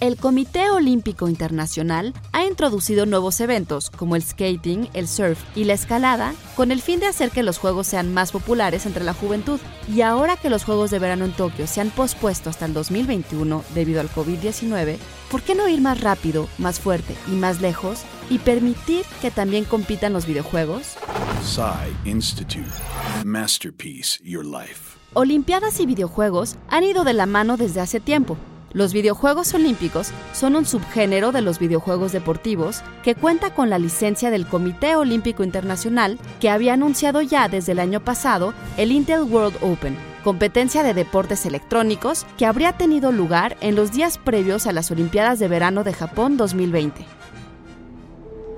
el Comité Olímpico Internacional ha introducido nuevos eventos como el skating, el surf y la escalada con el fin de hacer que los Juegos sean más populares entre la juventud. Y ahora que los Juegos de Verano en Tokio se han pospuesto hasta el 2021 debido al COVID-19, ¿por qué no ir más rápido, más fuerte y más lejos y permitir que también compitan los videojuegos? Institute. Masterpiece Your Life. Olimpiadas y videojuegos han ido de la mano desde hace tiempo los videojuegos olímpicos son un subgénero de los videojuegos deportivos que cuenta con la licencia del Comité Olímpico Internacional que había anunciado ya desde el año pasado el Intel World Open, competencia de deportes electrónicos que habría tenido lugar en los días previos a las Olimpiadas de Verano de Japón 2020.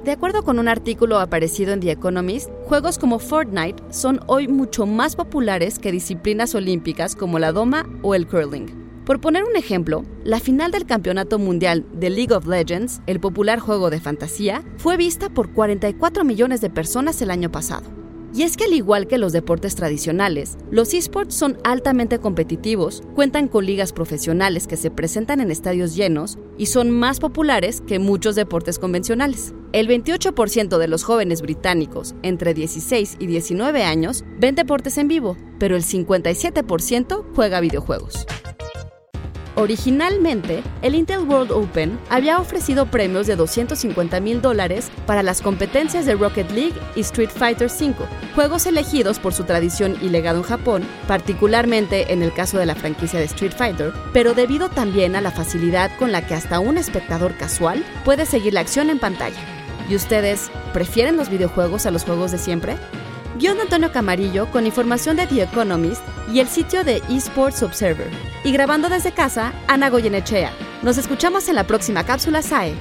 De acuerdo con un artículo aparecido en The Economist, juegos como Fortnite son hoy mucho más populares que disciplinas olímpicas como la doma o el curling. Por poner un ejemplo, la final del Campeonato Mundial de League of Legends, el popular juego de fantasía, fue vista por 44 millones de personas el año pasado. Y es que al igual que los deportes tradicionales, los esports son altamente competitivos, cuentan con ligas profesionales que se presentan en estadios llenos y son más populares que muchos deportes convencionales. El 28% de los jóvenes británicos entre 16 y 19 años ven deportes en vivo, pero el 57% juega videojuegos. Originalmente, el Intel World Open había ofrecido premios de 250 mil dólares para las competencias de Rocket League y Street Fighter V, juegos elegidos por su tradición y legado en Japón, particularmente en el caso de la franquicia de Street Fighter, pero debido también a la facilidad con la que hasta un espectador casual puede seguir la acción en pantalla. ¿Y ustedes prefieren los videojuegos a los juegos de siempre? Guión Antonio Camarillo con información de The Economist y el sitio de Esports Observer. Y grabando desde casa, Ana Goyenechea. Nos escuchamos en la próxima cápsula SAE.